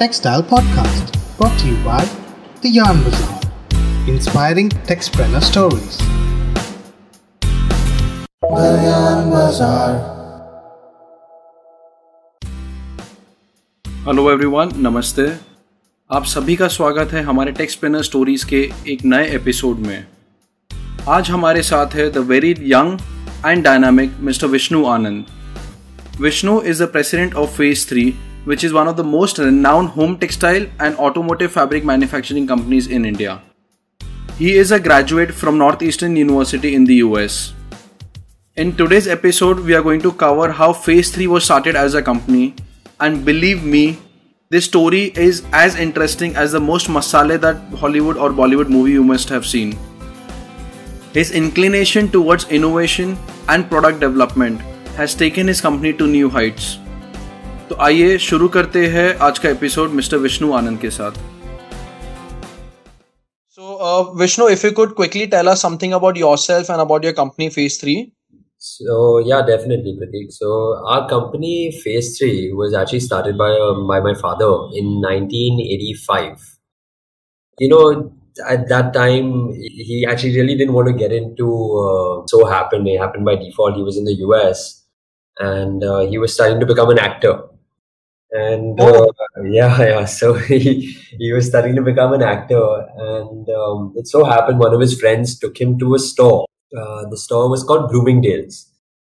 Textile Podcast, brought to you by The Yarn Bazaar, inspiring textpreneur stories. The Yarn Bazaar. Hello everyone नमस्ते आप सभी का स्वागत है हमारे टेक्सप्लेनर स्टोरीज के एक नए एपिसोड में आज हमारे साथ है the very young and dynamic mister Vishnu Anand Vishnu is the president of phase three which is one of the most renowned home textile and automotive fabric manufacturing companies in India. He is a graduate from Northeastern University in the US. In today's episode, we are going to cover how Phase 3 was started as a company, and believe me, this story is as interesting as the most masale that Hollywood or Bollywood movie you must have seen. His inclination towards innovation and product development has taken his company to new heights. तो आइए शुरू करते हैं आज का episode mister Vishnu Anand के साथ So, uh, Vishnu, if you could quickly tell us something about yourself and about your company, Phase 3. So, yeah, definitely, Pratik. So, our company, Phase 3, was actually started by, uh, by my father in 1985. You know, at that time, he actually really didn't want to get into uh, So Happened. It happened by default. He was in the US and uh, he was starting to become an actor and oh. uh, yeah yeah so he he was studying to become an actor. And um, it so happened one of his friends took him to a store. Uh, the store was called bloomingdale's.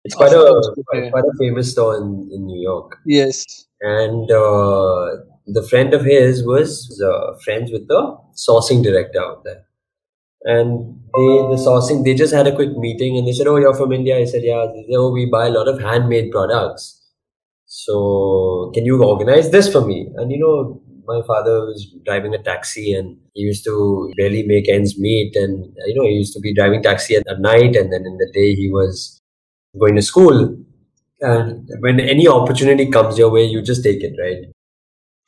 It's quite oh, a quite, quite, a famous store in, in new york. Yes. And uh, the friend of his was uh, friends with the sourcing director out there. And they the sourcing they just had a quick meeting and they said oh you're from india. I said yeah said, oh we buy a lot of handmade products so can you organize this for me? And you know, my father was driving a taxi and he used to barely make ends meet. And you know, he used to be driving taxi at, night and then in the day he was going to school. And when any opportunity comes your way, you just take it, right?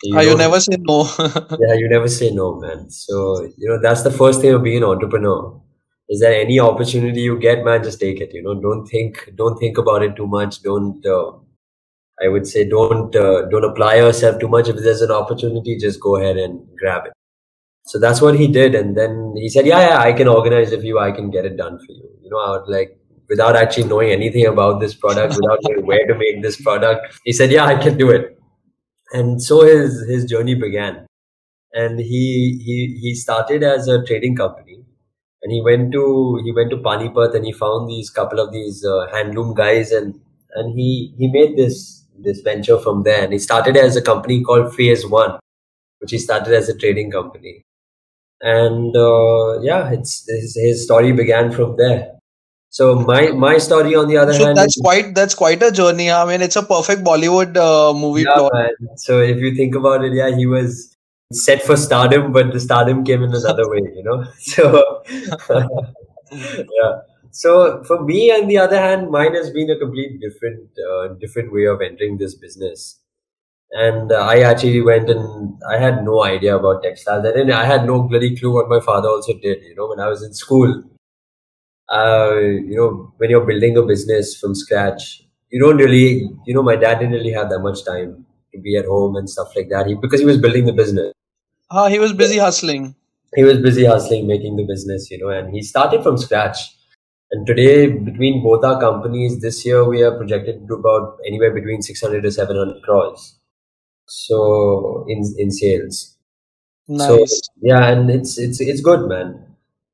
You, ah, you never say no. yeah, you never say no, man. So, you know, that's the first thing of being an entrepreneur. Is that any opportunity you get, man, just take it. You know, don't think, don't think about it too much. Don't uh, I would say don't uh, don't apply yourself too much. If there's an opportunity, just go ahead and grab it. So that's what he did, and then he said, "Yeah, yeah, I can organize it for you. I can get it done for you." You know, I would like without actually knowing anything about this product, without knowing where to make this product. He said, "Yeah, I can do it," and so his his journey began. And he he he started as a trading company, and he went to he went to Panipat, and he found these couple of these uh, handloom guys, and and he he made this this venture from there. And he started as a company called Phase One, which he started as a trading company. And uh, yeah, it's his, his story began from there. So my my story on the other so hand, that's quite that's quite a journey. I mean, it's a perfect Bollywood uh, movie yeah, plot. Man. So if you think about it, yeah, he was set for stardom, but the stardom came in another way, you know. So yeah, so for me, on the other hand, mine has been a complete different, uh, different way of entering this business. And uh, I actually went and I had no idea about textiles. And I had no bloody clue what my father also did. You know, when I was in school, uh, you know, when you're building a business from scratch, you don't really, you know, my dad didn't really have that much time to be at home and stuff like that. He, because he was building the business. Ah, he was busy hustling. He was busy hustling, making the business, you know, and he started from scratch and today, between both our companies, this year we are projected to about anywhere between 600 to 700 crores. So in in sales. Nice. So yeah, and it's it's it's good, man.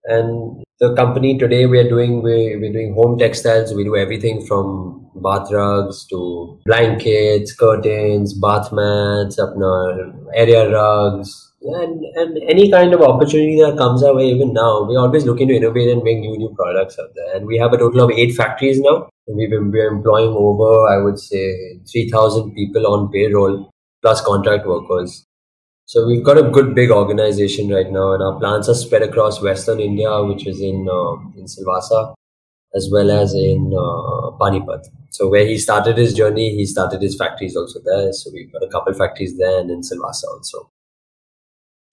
And the company today we are doing we we're doing home textiles. We do everything from bath rugs to blankets, curtains, bath mats, apna, uh, area rugs, and and any kind of opportunity that comes our way even now we're always looking to innovate and bring new new products out there. And we have a total of eight factories now. We've been we're employing over i would say 3000 people on payroll plus contract workers. So we've got a good big organization right now. And our plants are spread across western india which is in uh, in silvassa as well as in uh, panipat. So where he started his journey he started his factories also there. So we've got a couple factories there and in silvassa also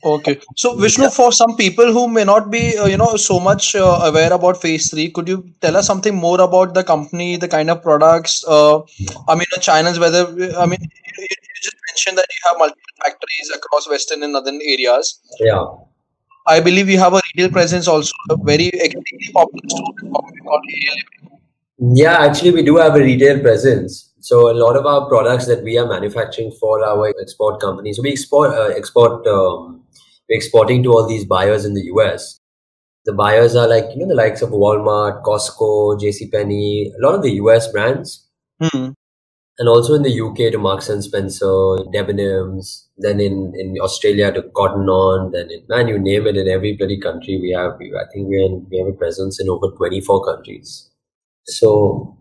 Okay. So Vishnu, for some people who may not be, uh, you know, so much uh, aware about Phase Three, could you tell us something more about the company, the kind of products? Uh, I mean, the channels. Whether I mean, you just mentioned that you have multiple factories across western and northern areas. Yeah. I believe you have a retail presence also, a very extremely popular store called. Yeah, actually, we do have a retail presence. So a lot of our products that we are manufacturing for our export companies, so we export uh, export um, we're exporting to all these buyers in the US. The buyers are like you know the likes of Walmart, Costco, JCPenney, a lot of the US brands, Hmm. and also in the UK to Marks and Spencer, Debenhams. Then in in Australia to Cotton On. Then in man, you name it. In every bloody country we have. We, I think we in, we have a presence in over twenty four countries. So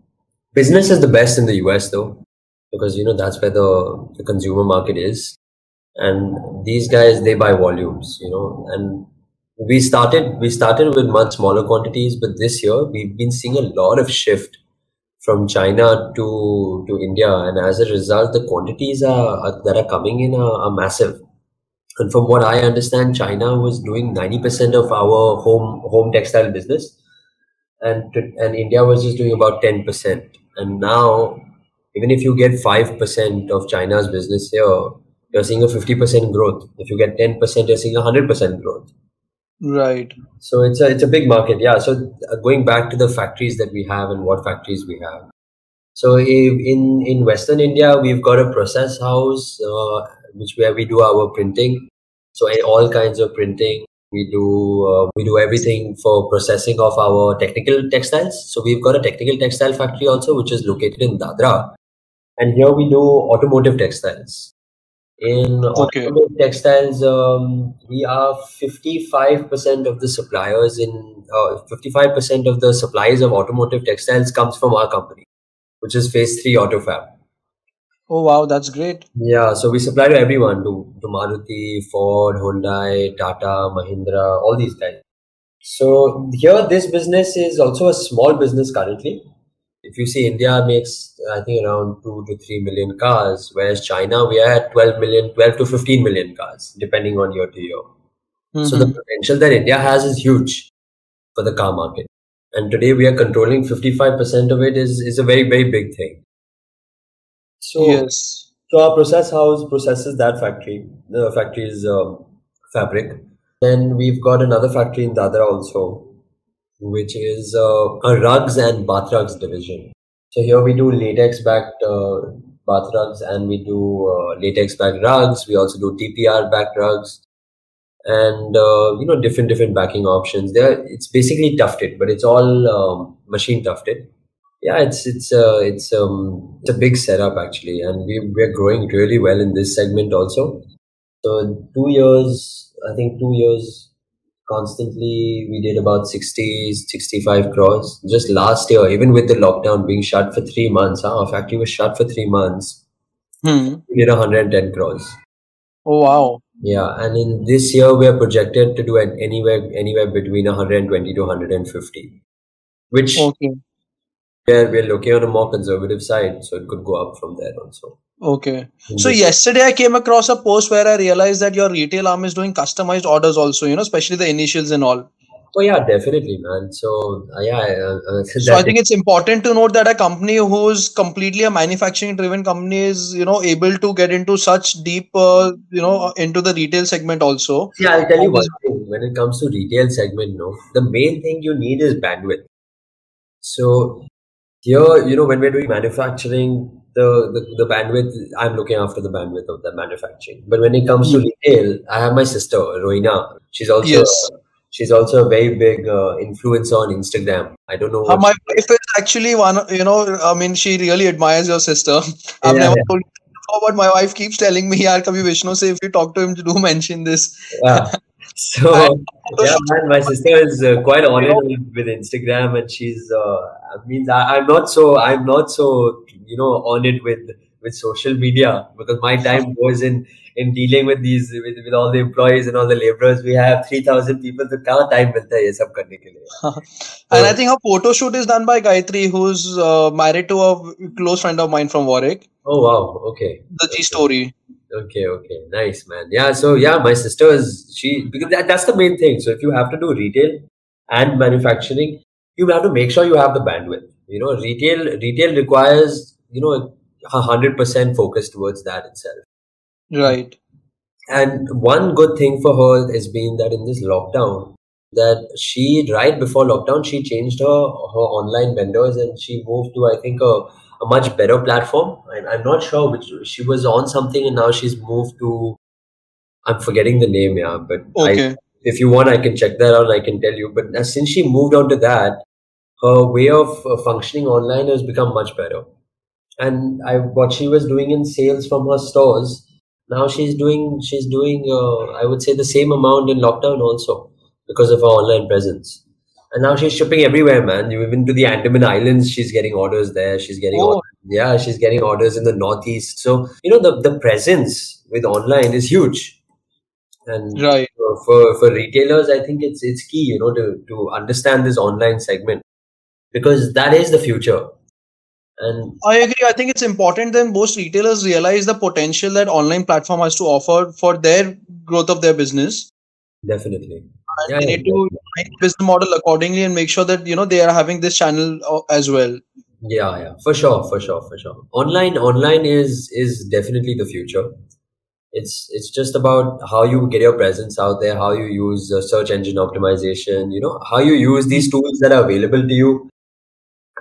business is the best in the US though, because you know that's where the the consumer market is, and these guys they buy volumes, you know, and we started we started with much smaller quantities, but this year we've been seeing a lot of shift from China to to India, and as a result, the quantities are, are that are coming in are, are massive. And from what I understand, China was doing ninety percent of our home home textile business, and to, and India was just doing about ten percent. And now, even if you get five percent of China's business here, you're seeing a fifty percent growth. If you get ten percent, you're seeing a hundred percent growth. Right. So it's a it's a big market, yeah. So uh, going back to the factories that we have and what factories we have. So in in Western India, we've got a process house, uh, which where we do our printing. So all kinds of printing. We do uh, we do everything for processing of our technical textiles. So we've got a technical textile factory also, which is located in Dadra, and here we do automotive textiles. In Okay. automotive textiles, um, we are 55% of the suppliers in uh, 55% of the supplies of automotive textiles comes from our company, which is Phase 3 Autofab. Oh wow, that's great. Yeah, so we supply to everyone to, to Maruti, Ford, Hyundai, Tata, Mahindra, all these guys. So here, this business is also a small business currently. If you see, India makes I think around two to three million cars, whereas China we are at 12 million, 12 to 15 million cars, depending on year to year. So the Mhm. potential that India has is huge for the car market. And today we are controlling 55% of it is, is a very, very big thing. So, yes. so our process house processes that factory. The factory is um, fabric. Then we've got another factory in Dadra also, which is uh, a rugs and bath rugs division. So here we do latex backed uh, bath rugs and we do uh, latex backed rugs. We also do TPR backed rugs and uh, you know different different backing options. There, it's basically tufted, but it's all um, machine tufted. Yeah, it's it's uh, it's um it's a big setup actually, and we we're growing really well in this segment also. So two years, I think two years constantly, we did about 60, 65 crores. Just last year, even with the lockdown being shut for three months, huh? our factory was shut for three months. Hmm. We did 110 crores. Oh wow. Yeah, and in this year we are projected to do an anywhere anywhere between 120 to 150, which Okay. We're, we're looking on a more conservative side, so it could go up from there also. Okay. So yesterday I came across a post where I realized that your retail arm is doing customized orders also, you know, especially the initials and all. Oh yeah, definitely, man. So uh, yeah, uh, uh, So I think it's important to note that a company who's completely a manufacturing driven company is, you know, able to get into such deep, uh, you know, into the retail segment also. Yeah, I'll tell you one thing. When it comes to retail segment, no, the main thing you need is bandwidth. So here, you know, when we're doing manufacturing, the, the, the bandwidth, I'm looking after the bandwidth of the manufacturing. But when it comes to retail, I have my sister, Roina. She's also Yes. she's also a very big uh, influencer on Instagram. I don't know Uh, my wife is actually one, you know, I mean, she really admires your sister. I've Yeah, never yeah. told you before, but my wife keeps telling me, yaar, kabhi Vishnu say if you talk to him, do mention this. Yeah. So yeah, man, my sister is uh, quite on it with, with Instagram, and she's. Uh, I mean, I, I'm not so. I'm not so. You know, on it with with social media because my time goes in in dealing with these with, with all the employees and all the laborers. We have three thousand people. तो कहाँ time मिलता है ये सब करने के लिए? And I think her photo shoot is done by Gayatri, who's uh, married to a close friend of mine from Warwick, Oh wow. Okay. the G story. Okay, okay, okay, nice man. Yeah, so yeah, my sister is she because that, that's the main thing. So if you have to do retail and manufacturing, you have to make sure you have the bandwidth. You know, retail retail requires you know a hundred percent focus towards that itself. Right. And one good thing for her has been that in this lockdown, that she right before lockdown she changed her her online vendors and she moved to I think a, a much better platform. I, I'm not sure which she was on something and now she's moved to. I'm forgetting the name, yeah, but I, if you want, I can check that out and I can tell you. But uh, since she moved on to that, her way of uh, functioning online has become much better. And I what she was doing in sales from her stores, now she's doing she's doing uh, I would say the same amount in lockdown also because of her online presence. And now she's shipping everywhere, man. Even to the Andaman Islands, she's getting orders there. She's getting Oh. orders. Yeah, she's getting orders in the Northeast. So you know the the presence with online is huge. And Right. for for retailers, I think it's it's key, you know, to to understand this online segment because that is the future. And I agree. I think it's important that most retailers realize the potential that online platform has to offer for their growth of their business. definitely, Yeah, they need to make business model accordingly and make sure that you know they are having this channel uh, as well. yeah, yeah, for sure, for sure, for sure. Online, online is is definitely the future. It's it's just about how you get your presence out there, how you use uh, search engine optimization, you know, how you use these tools that are available to you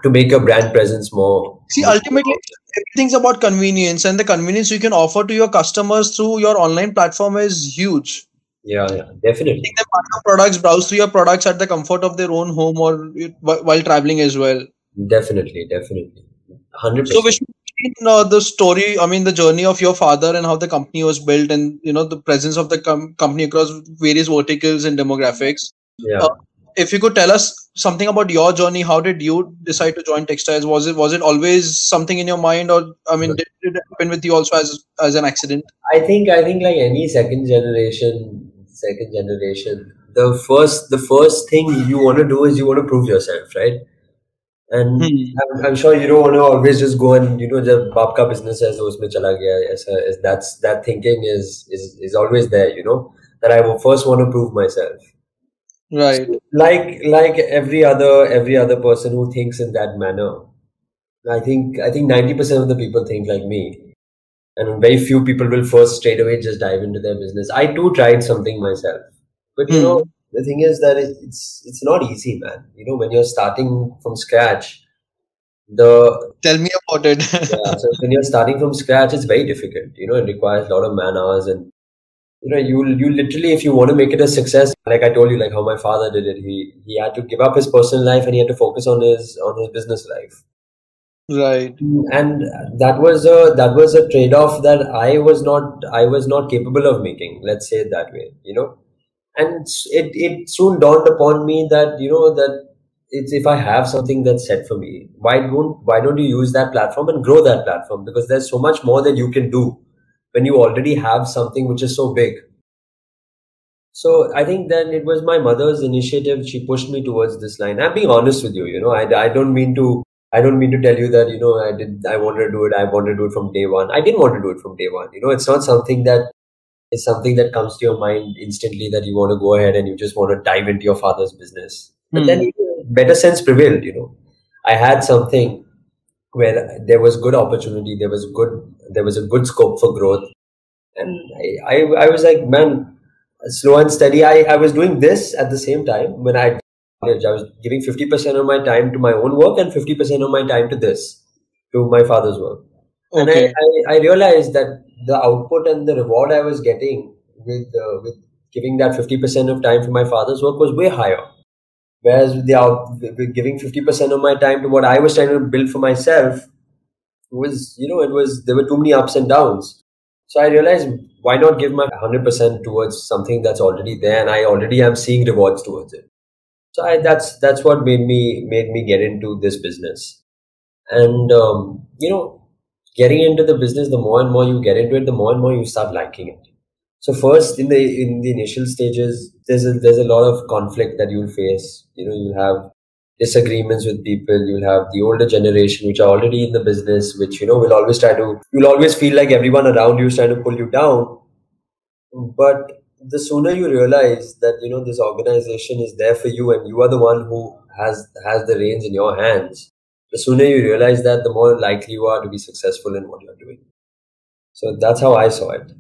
to make your brand presence more. See, ultimately, everything's about convenience, and the convenience you can offer to your customers through your online platform is huge. Yeah, yeah, definitely. Them your products, browse through your products at the comfort of their own home or while traveling as well. Definitely, definitely. 100%. So, Vishnu, in, uh, the story, I mean, the journey of your father and how the company was built, and you know the presence of the com- company across various verticals and demographics. yeah. uh, If you could tell us something about your journey, how did you decide to join textiles? Was it was it always something in your mind, or I mean, did, did it happen with you also as as an accident? I think I think like any second generation second generation. The first the first thing you want to do is you want to prove yourself right? And hmm. I'm, I'm, sure you don't want to always just go and you know the babka business as usme chala gaya aisa, is that's that thinking is is is always there you know that I will first want to prove myself. Right. So, like like every other every other person who thinks in that manner I think I think 90% of the people think like me and very few people will first straight away just dive into their business i too tried something myself but you Hmm. know the thing is that it's it's not easy man you know when you're starting from scratch the Tell me about it. yeah, so when you're starting from scratch, it's very difficult. You know, it requires a lot of man hours, and you know, you you literally, if you want to make it a success, like I told you, like how my father did it, he he had to give up his personal life and he had to focus on his on his business life, right. and that was a that was a trade off that I was not I was not capable of making. Let's say it that way. You know, and it it soon dawned upon me that you know that it's if I have something that's set for me, why don't why don't you use that platform and grow that platform? Because there's so much more that you can do when you already have something which is so big. So I think then it was my mother's initiative. She pushed me towards this line. I'm being honest with you. You know, I, I don't mean to I don't mean to tell you that you know I did I wanted to do it. I wanted to do it from day one. I didn't want to do it from day one. You know, it's not something that it's something that comes to your mind instantly that you want to go ahead and you just want to dive into your father's business. But Hmm. then better sense prevailed. You know, I had something where there was good opportunity. There was good. There was a good scope for growth, and I I, I was like, man, slow and steady. I, I was doing this at the same time when I. I was giving 50% of my time to my own work and 50% of my time to this, to my father's work. And I, I, I realized that the output and the reward I was getting with uh, with giving that 50% of time for my father's work was way higher. Whereas with the out, with giving 50% of my time to what I was trying to build for myself was, you know, it was, there were too many ups and downs. So I realized why not give my 100% towards something that's already there and I already am seeing rewards towards it. So I, that's, that's what made me, made me get into this business. And, um, you know, getting into the business, the more and more you get into it, the more and more you start liking it. So first, in the in the initial stages, there's a there's a lot of conflict that you'll face. You know, you'll have disagreements with people. You'll have the older generation, which are already in the business, which you know will always try to. You'll always feel like everyone around you is trying to pull you down. But the sooner you realize that you know this organization is there for you and you are the one who has has the reins in your hands, the sooner you realize that, the more likely you are to be successful in what you're doing. So that's how I saw it.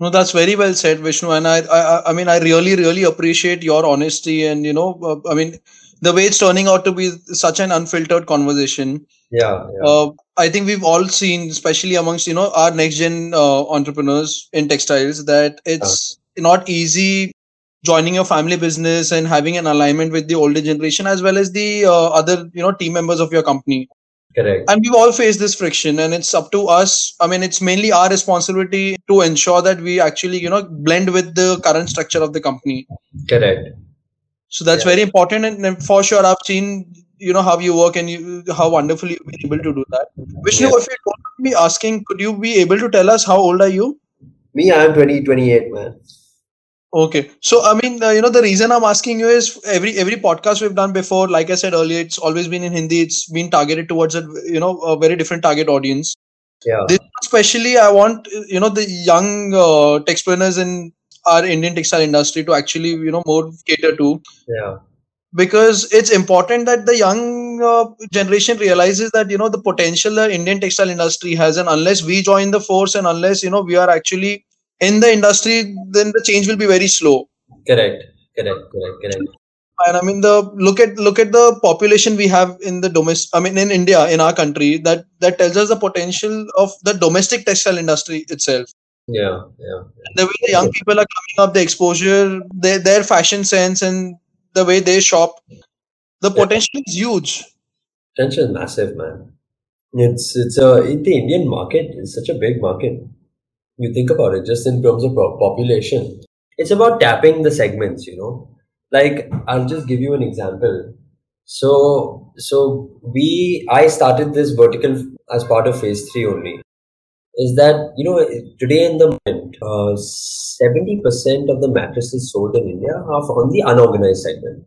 No, that's very well said, Vishnu. And I, I, I mean, I really, really appreciate your honesty and you know, uh, I mean, the way it's turning out to be such an unfiltered conversation. Yeah. yeah. Uh, I think we've all seen, especially amongst you know our next gen uh, entrepreneurs in textiles, that it's not easy joining your family business and having an alignment with the older generation as well as the uh, other you know team members of your company correct and we've all faced this friction and it's up to us i mean it's mainly our responsibility to ensure that we actually you know blend with the current structure of the company correct so that's yeah. very important and for sure i've seen you know how you work and you, how wonderfully you've been able to do that vishnu yeah. if you don't me asking could you be able to tell us how old are you me i'm 20 28 man Okay, so I mean, uh, you know, the reason I'm asking you is every every podcast we've done before, like I said earlier, it's always been in Hindi. It's been targeted towards a you know a very different target audience. Yeah. This especially, I want you know the young uh, textpreneurs in our Indian textile industry to actually you know more cater to. Yeah. Because it's important that the young uh, generation realizes that you know the potential that Indian textile industry has, and unless we join the force, and unless you know we are actually in the industry, then the change will be very slow. Correct. Correct. Correct. Correct. And I mean the look at look at the population we have in the domestic. I mean in India, in our country, that that tells us the potential of the domestic textile industry itself. Yeah, yeah. The way the young people are coming up, the exposure, their their fashion sense, and the way they shop, the potential is huge. Potential is massive, man. It's it's a in the Indian market. It's such a big market you think about it just in terms of population it's about tapping the segments you know like i'll just give you an example so so we i started this vertical as part of phase 3 only is that you know today in the moment uh, 70% of the mattresses sold in india are on the unorganized segment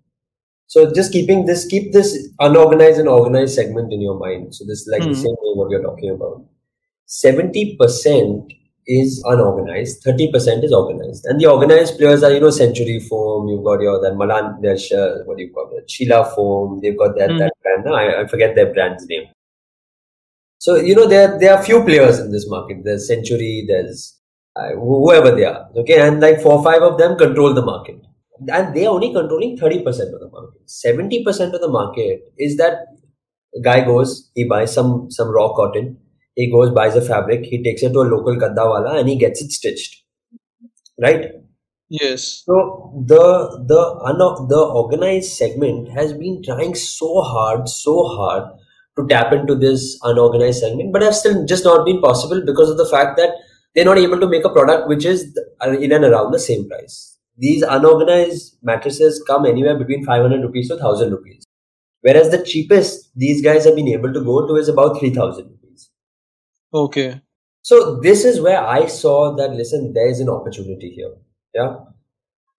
so just keeping this keep this unorganized and organized segment in your mind so this is like mm-hmm. the hmm. same way what you're talking about 70% is unorganized, 30% is organized. And the organized players are, you know, Century Foam, you've got your, that Malan, uh, what do you call it, Sheela Foam, they've got that, mm. that brand. No, I, I forget their brand's name. So, you know, there, there are few players in this market. There's Century, there's uh, whoever they are. Okay. And like four or five of them control the market. And they are only controlling 30% of the market. 70% of the market is that guy goes, he buys some, some raw cotton, he goes buys a fabric he takes it to a local kaddawala and he gets it stitched right yes so the the un- the organized segment has been trying so hard so hard to tap into this unorganized segment but have still just not been possible because of the fact that they're not able to make a product which is uh, in and around the same price these unorganized mattresses come anywhere between 500 rupees to 1000 rupees whereas the cheapest these guys have been able to go to is about 3000 rupees. Okay. So this is where I saw that listen, there is an opportunity here. Yeah.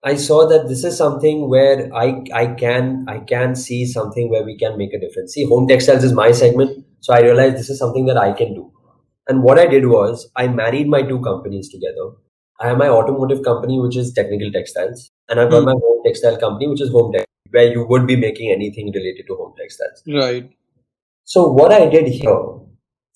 I saw that this is something where I I can I can see something where we can make a difference. See, home textiles is my segment, so I realized this is something that I can do. And what I did was I married my two companies together. I have my automotive company, which is technical textiles, and I've got mm. my home textile company, which is home tech, where you would be making anything related to home textiles. Right. So what I did here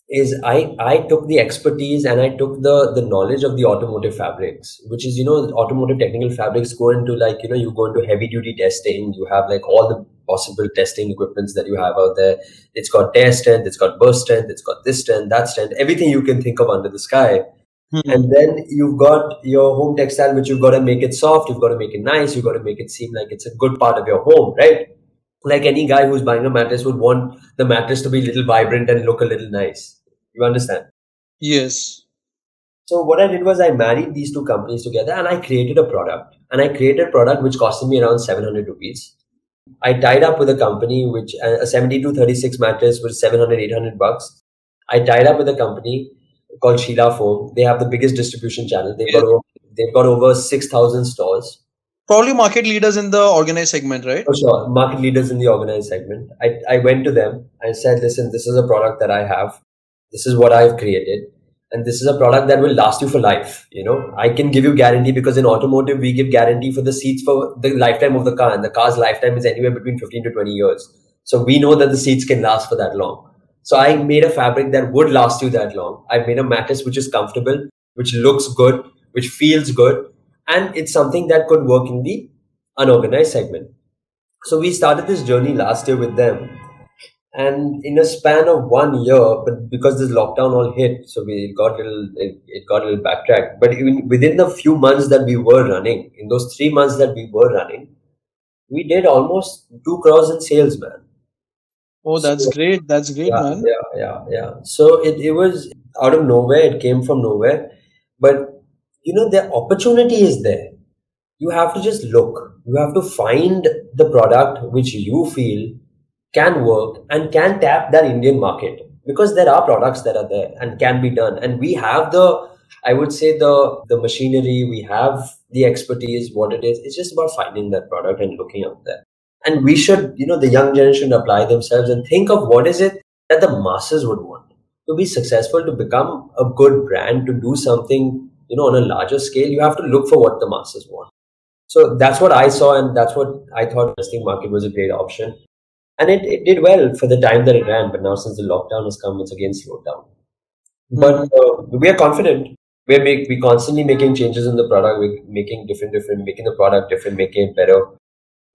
is I, I took the expertise and I took the, the knowledge of the automotive fabrics, which is, you know, automotive technical fabrics go into like, you know, you go into heavy duty testing. You have like all the possible testing equipments that you have out there. It's got tear strength, it's got burst strength, it's got this strength, that strength, everything you can think of under the sky. Mm-hmm. And then you've got your home textile, which you've got to make it soft, you've got to make it nice, you've got to make it seem like it's a good part of your home, right? Like any guy who's buying a mattress would want the mattress to be a little vibrant and look a little nice you understand? Yes. So what I did was I married these two companies together and I created a product. And I created a product which costed me around 700 rupees. I tied up with a company which a 7236 mattress was 700 800 bucks. I tied up with a company called Sheela Foam. They have the biggest distribution channel. They've got over, they've got over 6000 stores. Probably market leaders in the organized segment, right? For sure, market leaders in the organized segment. I, I went to them. I said, listen, this is a product that I have. This is what I've created. And this is a product that will last you for life you know? I can give you guarantee because in automotive we give guarantee for the seats for the lifetime of the car. And the car's lifetime is anywhere between 15 to 20 years. So we know that the seats can last for that long. So i made a fabric that would last you that long. I made a mattress which is comfortable which looks good which feels good, and it's something that could work in the unorganized segment. So we started this journey last year with them, and in a span of one year, but because this lockdown all hit, so we got a little it, it got a little backtracked. But even within the few months that we were running, in those three months that we were running, we did almost two crores in sales, man. Oh, that's so, great. That's great, yeah, man. Yeah, yeah, yeah. So it, it was out of nowhere. It came from nowhere. But, you know, the opportunity is there. You have to just look. You have to find the product which you feel can work and can tap that Indian market because there are products that are there and can be done. And we have the, I would say the, the machinery, we have the expertise, what it is. It's just about finding that product and looking out there. And we should, you know, the young generation apply themselves and think of what is it that the masses would want to be successful, to become a good brand, to do something, you know, on a larger scale. You have to look for what the masses want. So that's what I saw, and that's what I thought investing market was a great option. And it, it did well for the time that it ran, but now since the lockdown has come, it's again slowed down. But uh, we are confident. We're make, we constantly making changes in the product. We're making different, different, making the product different, making it better.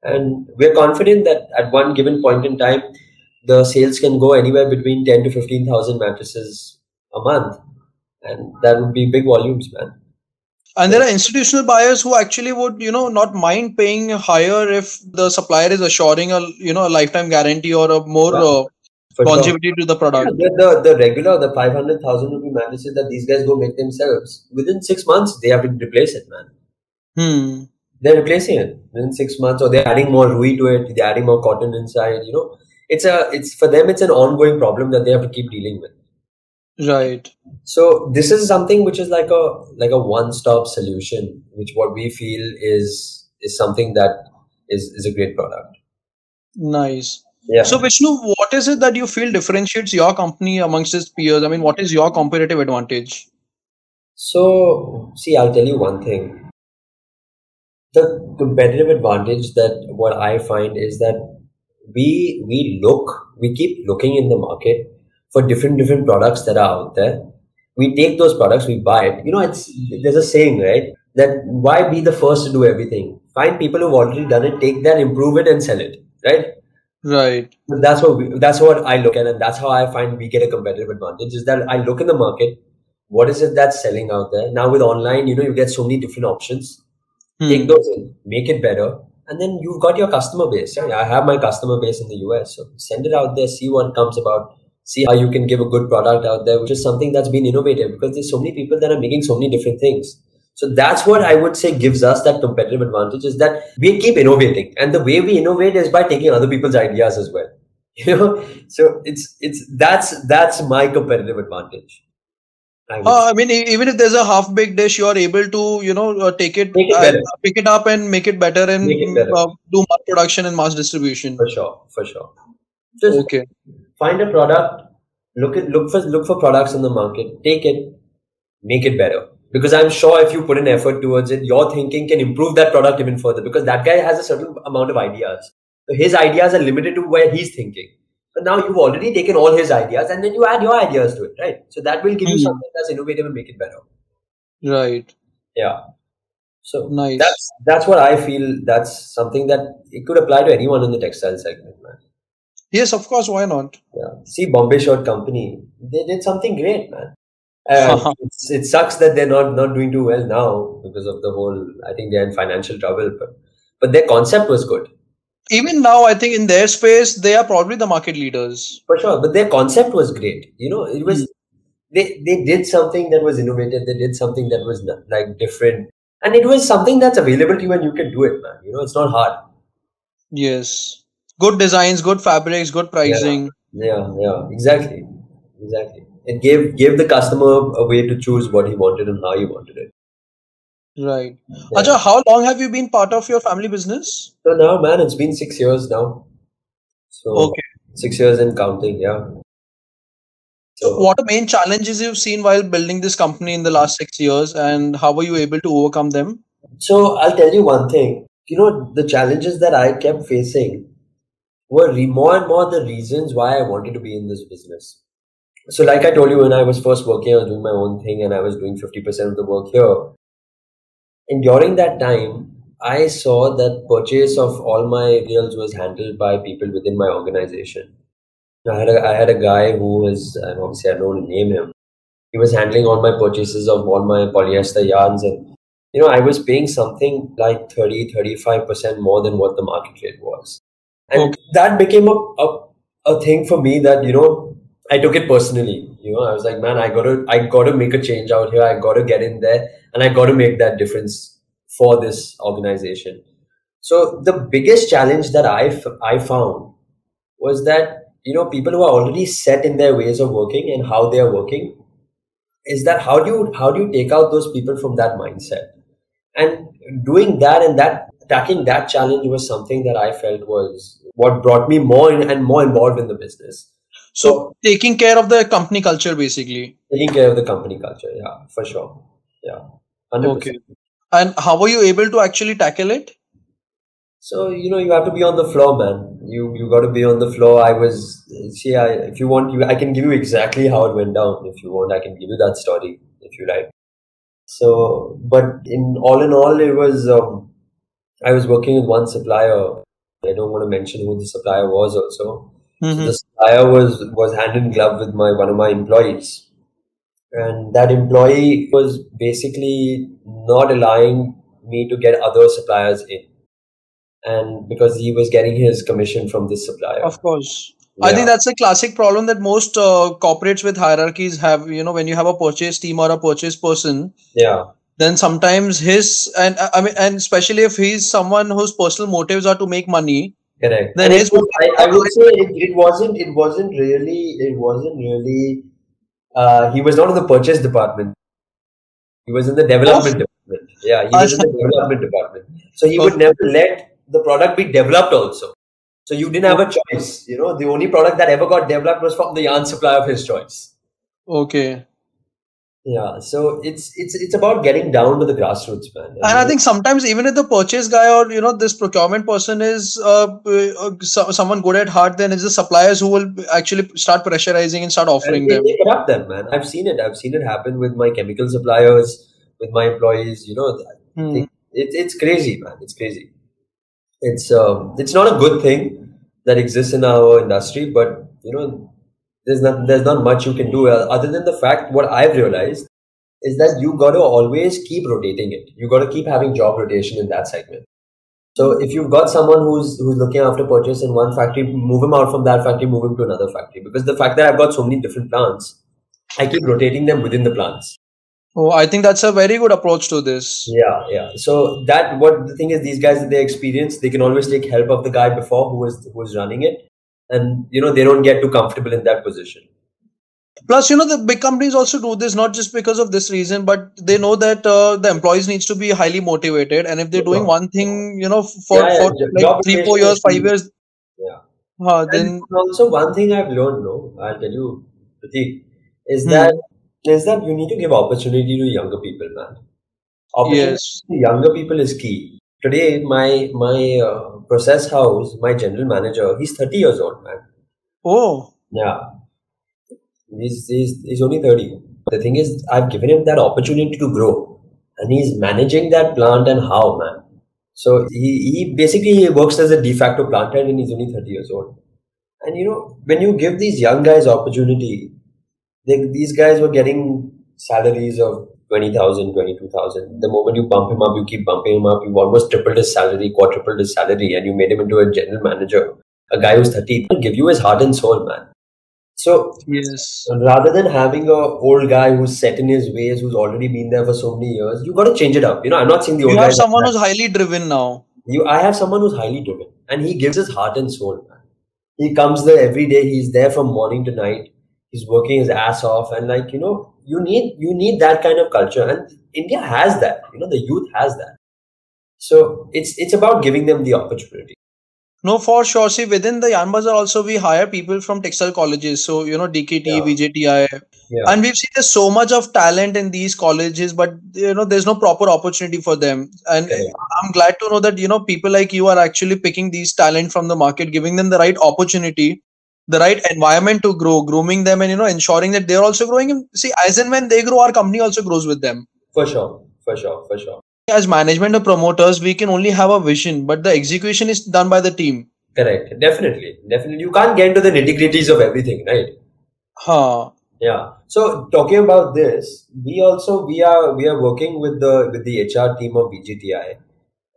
And we're confident that at one given point in time, the sales can go anywhere between 10 to 15,000 mattresses a month. And that would be big volumes, man. And there are institutional buyers who actually would, you know, not mind paying higher if the supplier is assuring a, you know, a lifetime guarantee or a more uh, longevity to the product. Yeah, the, the regular, the 500,000 rupee mattresses that these guys go make themselves, within six months, they have to replace it, man. Hmm. They're replacing it in six months or they're adding more rui to it they're adding more cotton inside you know. It's a it's for them it's an ongoing problem that they have to keep dealing with right so this is something which is like a like a one stop solution which what we feel is is something that is is a great product nice yeah. So Vishnu, what is it that you feel differentiates your company amongst its peers? I mean, what is your competitive advantage? So, see, I'll tell you one thing the competitive advantage that what I find is that we we look we keep looking in the market for different different products that are out there. We take those products, we buy it. You know, it's there's a saying, right? That why be the first to do everything? Find people who've already done it, take that, improve it, and sell it. Right? Right. That's what we, that's what I look at, and that's how I find we get a competitive advantage. Is that I look in the market, what is it that's selling out there? Now with online, you know, you get so many different options Hmm. Take those in, make it better, and then you've got your customer base. Right? I have my customer base in the US, so send it out there, see what comes about, see how you can give a good product out there, which is something that's been innovative because there's so many people that are making so many different things. So that's what I would say gives us that competitive advantage is that we keep innovating, and the way we innovate is by taking other people's ideas as well. You know, so it's it's that's that's my competitive advantage. I, uh, I mean, even if there's a half-baked dish, you are able to, you know, uh, take it, it uh, pick it up and make it better and it better. Uh, do mass production and mass distribution. For sure, for sure. Just okay. Find a product. Look at look for look for products in the market. Take it, make it better. Because I'm sure if you put an effort towards it, your thinking can improve that product even further. Because that guy has a certain amount of ideas. So his ideas are limited to where he's thinking. But now you've already taken all his ideas and then you add your ideas to it, right? So that will give you hmm. something that's innovative and make it better. Right. Yeah. So nice. That's that's what I feel. That's something that it could apply to anyone in the textile segment, man. Yes, of course. Why not? Yeah. See, Bombay Shirt Company, they did something great, man. Uh, it sucks that they're not not doing too well now because of the whole. I think they're in financial trouble, but but their concept was good even now, I think in their space, they are probably the market leaders. For sure. But their concept was great. You know, it was, mm. they, they did something that was innovative. They did something that was like different. And it was something that's available to you and you can do it, man. You know, it's not hard. Yes. Good designs, good fabrics, good pricing. Yeah, yeah, yeah. exactly. Exactly. It gave gave the customer a way to choose what he wanted and how he wanted it. Right. Yeah. Acha, how long have you been part of your family business? So now, man, it's been six years now. So okay. six years in counting, yeah. So, so, what are main challenges you've seen while building this company in the last six years, and how were you able to overcome them? So I'll tell you one thing. You know, the challenges that I kept facing were more and more the reasons why I wanted to be in this business. So, like I told you, when I was first working, I was doing my own thing, and I was doing fifty percent of the work here And during that time, I saw that purchase of all my deals was handled by people within my organization. I had a, I had a guy who was, and obviously I don't name him. He was handling all my purchases of all my polyester yarns, and you know I was paying something like 30, 35 percent more than what the market rate was, and Okay. that became a, a a thing for me that you know I took it personally. You know, I was like, man, I gotta I gotta make a change out here. I gotta get in there, and I gotta make that difference for this organization. So the biggest challenge that I f- I found was that you know people who are already set in their ways of working and how they are working is that how do you how do you take out those people from that mindset and doing that and that attacking that challenge was something that I felt was what brought me more in, and more involved in the business So taking care of the company culture, basically. taking care of the company culture yeah for sure yeah 100%. Okay. And how were you able to actually tackle it? So you know you have to be on the floor, man. You you got to be on the floor. I was see, I, if you want, you I can give you exactly how it went down. If you want, I can give you that story if you like. So, but in all in all, it was um, I was working with one supplier. I don't want to mention who the supplier was. Also, so Mhm. the supplier was was hand in glove with my one of my employees, and that employee was basically not allowing me to get other suppliers in and because he was getting his commission from this supplier. Of course. I think that's a classic problem that most uh, corporates with hierarchies have. You know, when you have a purchase team or a purchase person, yeah, then sometimes his and uh, I mean, and especially if he's someone whose personal motives are to make money, correct. Then And his was- I, I would say it, it wasn't it wasn't really it wasn't really uh, he was not in the purchase department. He was in the development department. Yeah, he was in the development department. So he would never let the product be developed also. So you didn't have a choice. You know, the only product that ever got developed was from the yarn supplier of his choice. okay. Yeah, so it's it's it's about getting down to the grassroots, man. And I think sometimes even if the purchase guy or you know this procurement person is uh, uh, so, someone good at heart, then it's the suppliers who will actually start pressurizing and start offering And they, them. they corrupt them, man. I've seen it. I've seen it happen with my chemical suppliers, with my employees. You know, Hmm. it, it's crazy, man. It's crazy. It's um, it's not a good thing that exists in our industry, but you know, there's not there's not much you can do uh, other than the fact what I've realized is that you got to always keep rotating it. You got to keep having job rotation in that segment. So if you've got someone who's who's looking after purchase in one factory, move him out from that factory, move him to another factory. Because the fact that I've got so many different plants, I keep rotating them within the plants. Oh, I think that's a very good approach to this. Yeah, yeah. So that what the thing is, these guys that they experience, they can always take help of the guy before who was who was running it, and you know they don't get too comfortable in that position. Plus, you know, the big companies also do this not just because of this reason, but they know that uh, the employees needs to be highly motivated, and if they're doing one thing, you know, for, Yeah, yeah, for jo- like three, four years, five years, Yeah. uh, then also one thing I've learned, no, I'll tell you, Pratik, is Hmm. that is that you need to give opportunity to younger people, man. Opportunity yes, to younger people is key. Today, my my uh, process house, my general manager, he's thirty years old, man. oh, Yeah, he's he's he's only thirty. The thing is, I've given him that opportunity to grow, and he's managing that plant and how, man. So he, he basically he works as a de facto plant head, and he's only thirty years old. And you know, when you give these young guys opportunity, they, these guys were getting salaries of 20,000, 22,000. The moment you bump him up, you keep bumping him up, you've almost tripled his salary, quadrupled his salary, and you made him into a general manager. A guy who's 30, he'll give you his heart and soul, man. So yes, rather than having a old guy who's set in his ways, who's already been there for so many years, you got to change it up. You know, I'm not saying the old guy. you have someone who's highly driven now. You, I have someone who's highly driven, and he gives his heart and soul, man. He comes there every day. He's there from morning to night. He's working his ass off, and like you know, you need you need that kind of culture, and India has that. You know, the youth has that. So it's it's about giving them the opportunity. No, for sure. See, within the Yarn Bazaar also we hire people from textile colleges. So, you know, DKT, Yeah. VJTI. Yeah, And we've seen there's so much of talent in these colleges, but, you know, there's no proper opportunity for them. And Correct. I'm glad to know that, you know, people like you are actually picking these talent from the market, giving them the right opportunity, the right environment to grow, grooming them, and, you know, ensuring that they're also growing. And see, as and when they grow, our company also grows with them. for sure, for sure, for sure. as management or promoters, we can only have a vision, but the execution is done by the team. Correct. Definitely. Definitely. You can't get into the nitty gritties of everything, right? Huh. Yeah. So talking about this, we also we are we are working with the with the HR team of VJTI,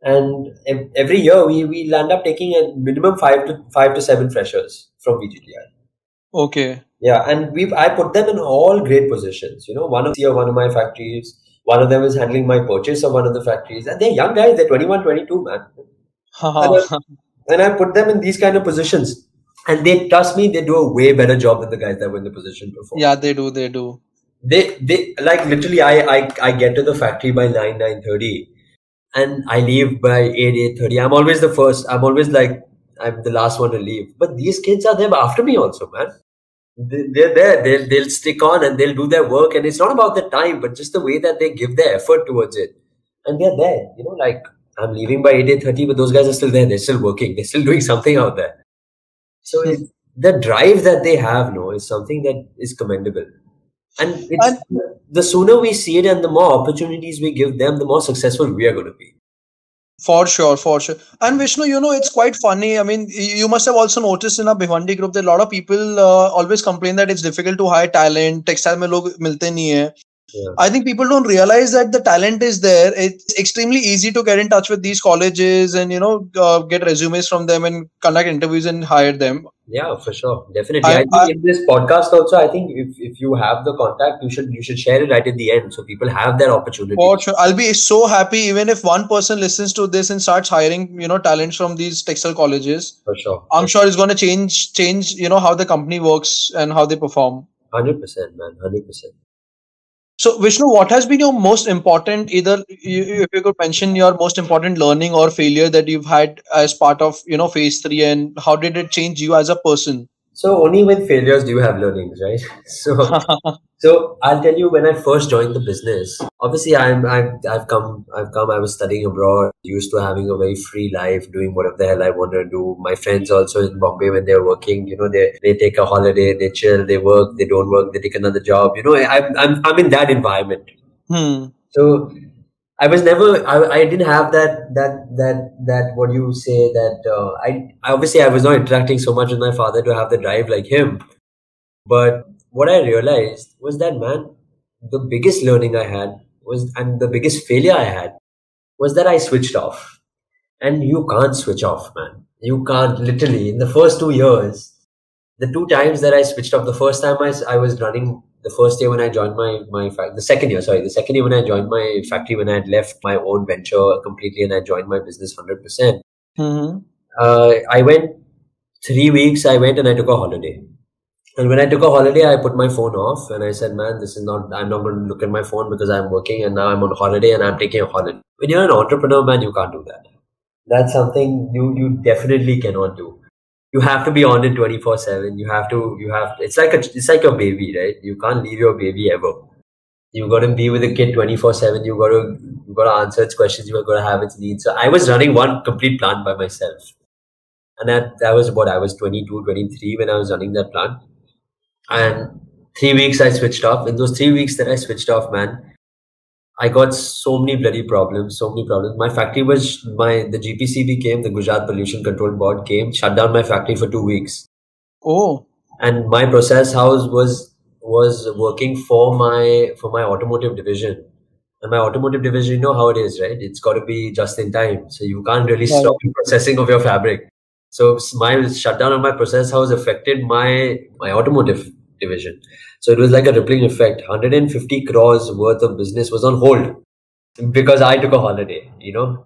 and every year we we land up taking a minimum five to five to seven freshers from VJTI. Okay. Yeah, and we I put them in all great positions. You know, one of here, one of my factories. One of them is handling my purchase of one of the factories, and they're young guys. They're 21, 22, man. Huh. And I put them in these kind of positions, and they trust me. They do a way better job than the guys that were in the position before. yeah, they do. They do. they they like literally I, I I get to the factory by 9 9:30 and I leave by 8 8:30 I'm always the first I'm always like I'm the last one to leave. But these kids are there after me also man. They, they're there. They'll, they'll stick on and they'll do their work. And it's not about the time but just the way that they give their effort towards it. And they're there you know like I'm leaving by 8 8:30 but those guys are still there. They're still working. They're still doing something out there. So Hmm. it, the drive that they have no is something that is commendable. And it's, the sooner we see it and the more opportunities we give them, the more successful we are going to be. For sure, for sure. And Vishnu, you know, it's quite funny. I mean, y- you must have also noticed in our Bhiwandi group that a lot of people uh, always complain that it's difficult to hire talent. Textile में लोग मिलते नहीं है. Yeah. I think people don't realize that the talent is there. It's extremely easy to get in touch with these colleges and you know uh, get resumes from them and conduct interviews and hire them. Yeah, for sure, definitely. I- I, think I- in this podcast also, I think if, if you have the contact, you should you should share it right at the end so people have that opportunity. For sure, I'll be so happy even if one person listens to this and starts hiring you know talents from these textile colleges. For sure, I'm sure it's going to change change you know how the company works and how they perform. hundred percent, man, hundred percent. So Vishnu, what has been your most important either you, if you could mention your most important learning or failure that you've had as part of you know phase three and how did it change you as a person? So only with failures do you have learnings, right? So So I'll tell you when I first joined the business. Obviously, I'm I've, I've come I've come. I was studying abroad, used to having a very free life, doing whatever the hell I want to do. My friends also in Bombay when they're working, you know, they they take a holiday, they chill, they work, they don't work, they take another job. You know, I, I'm I'm in that environment. Hmm. So I was never I, I didn't have that that that that what you say that uh, I, I obviously I was not interacting so much with my father to have the drive like him. But what I realized was that man, the biggest learning I had was and the biggest failure I had was that I switched off. And you can't switch off, man. You can't literally in the first two years, the two times that I switched off, the first time I was running the first year when I joined my my fac- the second year, sorry, the second year when I joined my factory when I had left my own venture completely and I joined my business hundred percent. hmm Uh, I went three weeks. I went and I took a holiday. And when I took a holiday, I put my phone off and I said, "Man, this is not. I'm not going to look at my phone because I'm working and now I'm on holiday and I'm taking a holiday." When you're an entrepreneur, man, you can't do that. That's something you you definitely cannot do you have to be on it 24 7 you have to you have it's like a it's like your baby right? You can't leave your baby ever. You got to be with the kid 24 7 you got to you got to answer its questions. You got to have its needs. So i was running one complete plant by myself. And that that was what i was 22 23 when i was running that plant. And three weeks i switched off. In those three weeks that i switched off man I got so many bloody problems, so many problems. My factory was my the GPCB came, the Gujarat Pollution Control Board came, shut down my factory for two weeks, Oh. and my process house was was working for my for my automotive division. And my automotive division, you know how it is, right? It's got to be just in time, so you can't really Right. stop the processing of your fabric. So my shutdown of my process house affected my my automotive division. So it was like a rippling effect. 150 crores worth of business was on hold because I took a holiday, you know.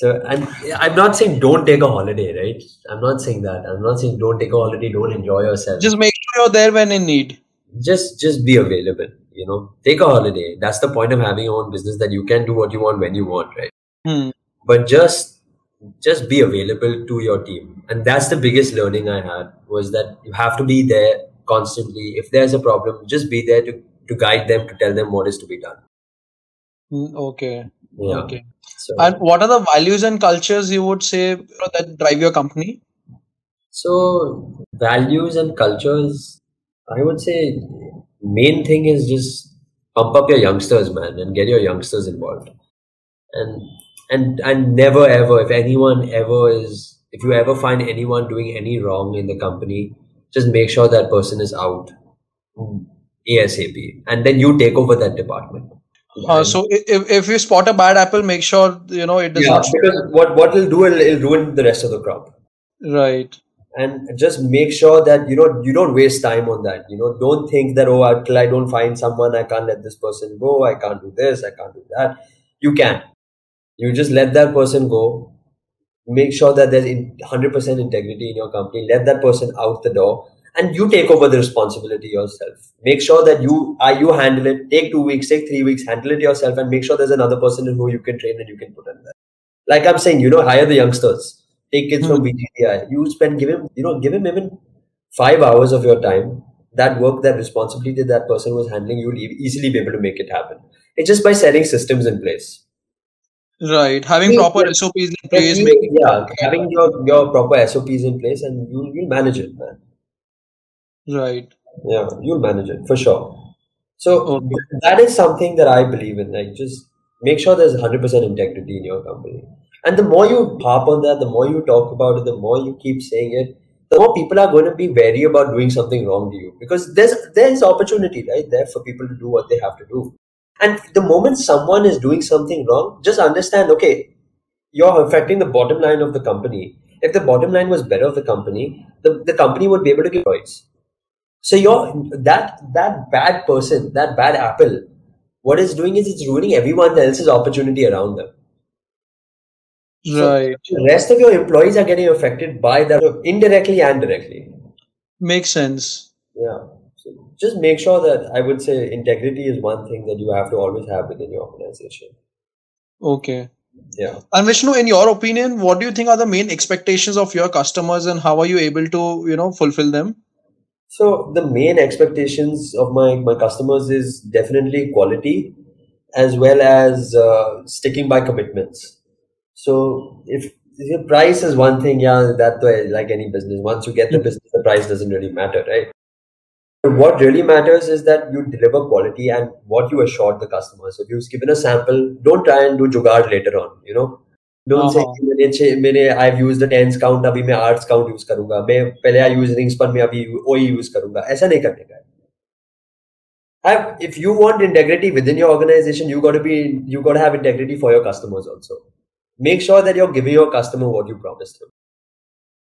So, and I'm not saying don't take a holiday, right? I'm not saying that. I'm not saying don't take a holiday, don't enjoy yourself. Just make sure you're there when in need. just, just be available, you know. Take a holiday. That's the point of having your own business that you can do what you want when you want, right? Hmm. But just, just be available to your team, and that's the biggest learning I had was that you have to be there constantly. If there's a problem, just be there to to guide them, to tell them what is to be done. Hmm, Okay. Yeah. Okay. So, And what are the values and cultures you would say that drive your company? So values and cultures, I would say main thing is just pump up your youngsters, man, and get your youngsters involved. and and and never ever if anyone ever is if you ever find anyone doing any wrong in the company just make sure that person is out. Asap and then you take over that department. Uh, so if, if you spot a bad apple make sure you know it does yeah, not because what what it'll do it'll, it'll ruin the rest of the crop. Right. And just make sure that you know you don't waste time on that. You know don't think that oh until i don't find someone i can't let this person go. I can't do this i can't do that. You can. You just let that person go make sure that there's 100% integrity in your company let that person out the door and you take over the responsibility yourself make sure that you are you handle it take two weeks take three weeks handle it yourself and make sure there's another person who you can train and you can put in there like i'm saying you know hire the youngsters take kids from hmm. VJTI. You spend give him, you know, give him even five hours of your time. That work, that responsibility that person was handling, you'll easily be able to make it happen. It's just by setting systems in place. Right, having proper SOPs in place. yeah, having your, your proper SOPs in place, and you'll you'll manage it, man. Right. Yeah, you'll manage it for sure. So okay. that is something that I believe in. Like, just make sure there's 100% integrity in your company. And the more you harp on that, the more you talk about it, the more you keep saying it, the more people are going to be wary about doing something wrong to you because there's there's opportunity right there for people to do what they have to do. And the moment someone is doing something wrong, just understand, okay, you're affecting the bottom line of the company. If the bottom line was better of the company, the, the company would be able to give choice. So you're that that bad person, that bad apple, what it's doing is it's ruining everyone else's opportunity around them. Right. So the rest of your employees are getting affected by that indirectly and directly. Makes sense. Yeah. Just make sure that I would say integrity is one thing that you have to always have within your organization. Okay. Yeah. And Vishnu, in your opinion, what do you think are the main expectations of your customers and how are you able to, you know, fulfill them? So the main expectations of my, my customers is definitely quality as well as uh, sticking by commitments so if the price is one thing, yeah, that way, like any business. Once you get the hmm. business, the price doesn't really matter, right? But what really matters is that you deliver quality and what you assured the customers. If you've given a sample, don't try and do jugaad later on. You know, don't uh-huh. say मैंने मैंने I've used the tens count अभी मैं arts count use करूंगा मैं पहले I use rings पर मैं अभी OE use करूंगा ऐसा नहीं करने का have if you want integrity within your organization you got to be you got to have integrity for your customers also make sure that you're giving your customer what you promised him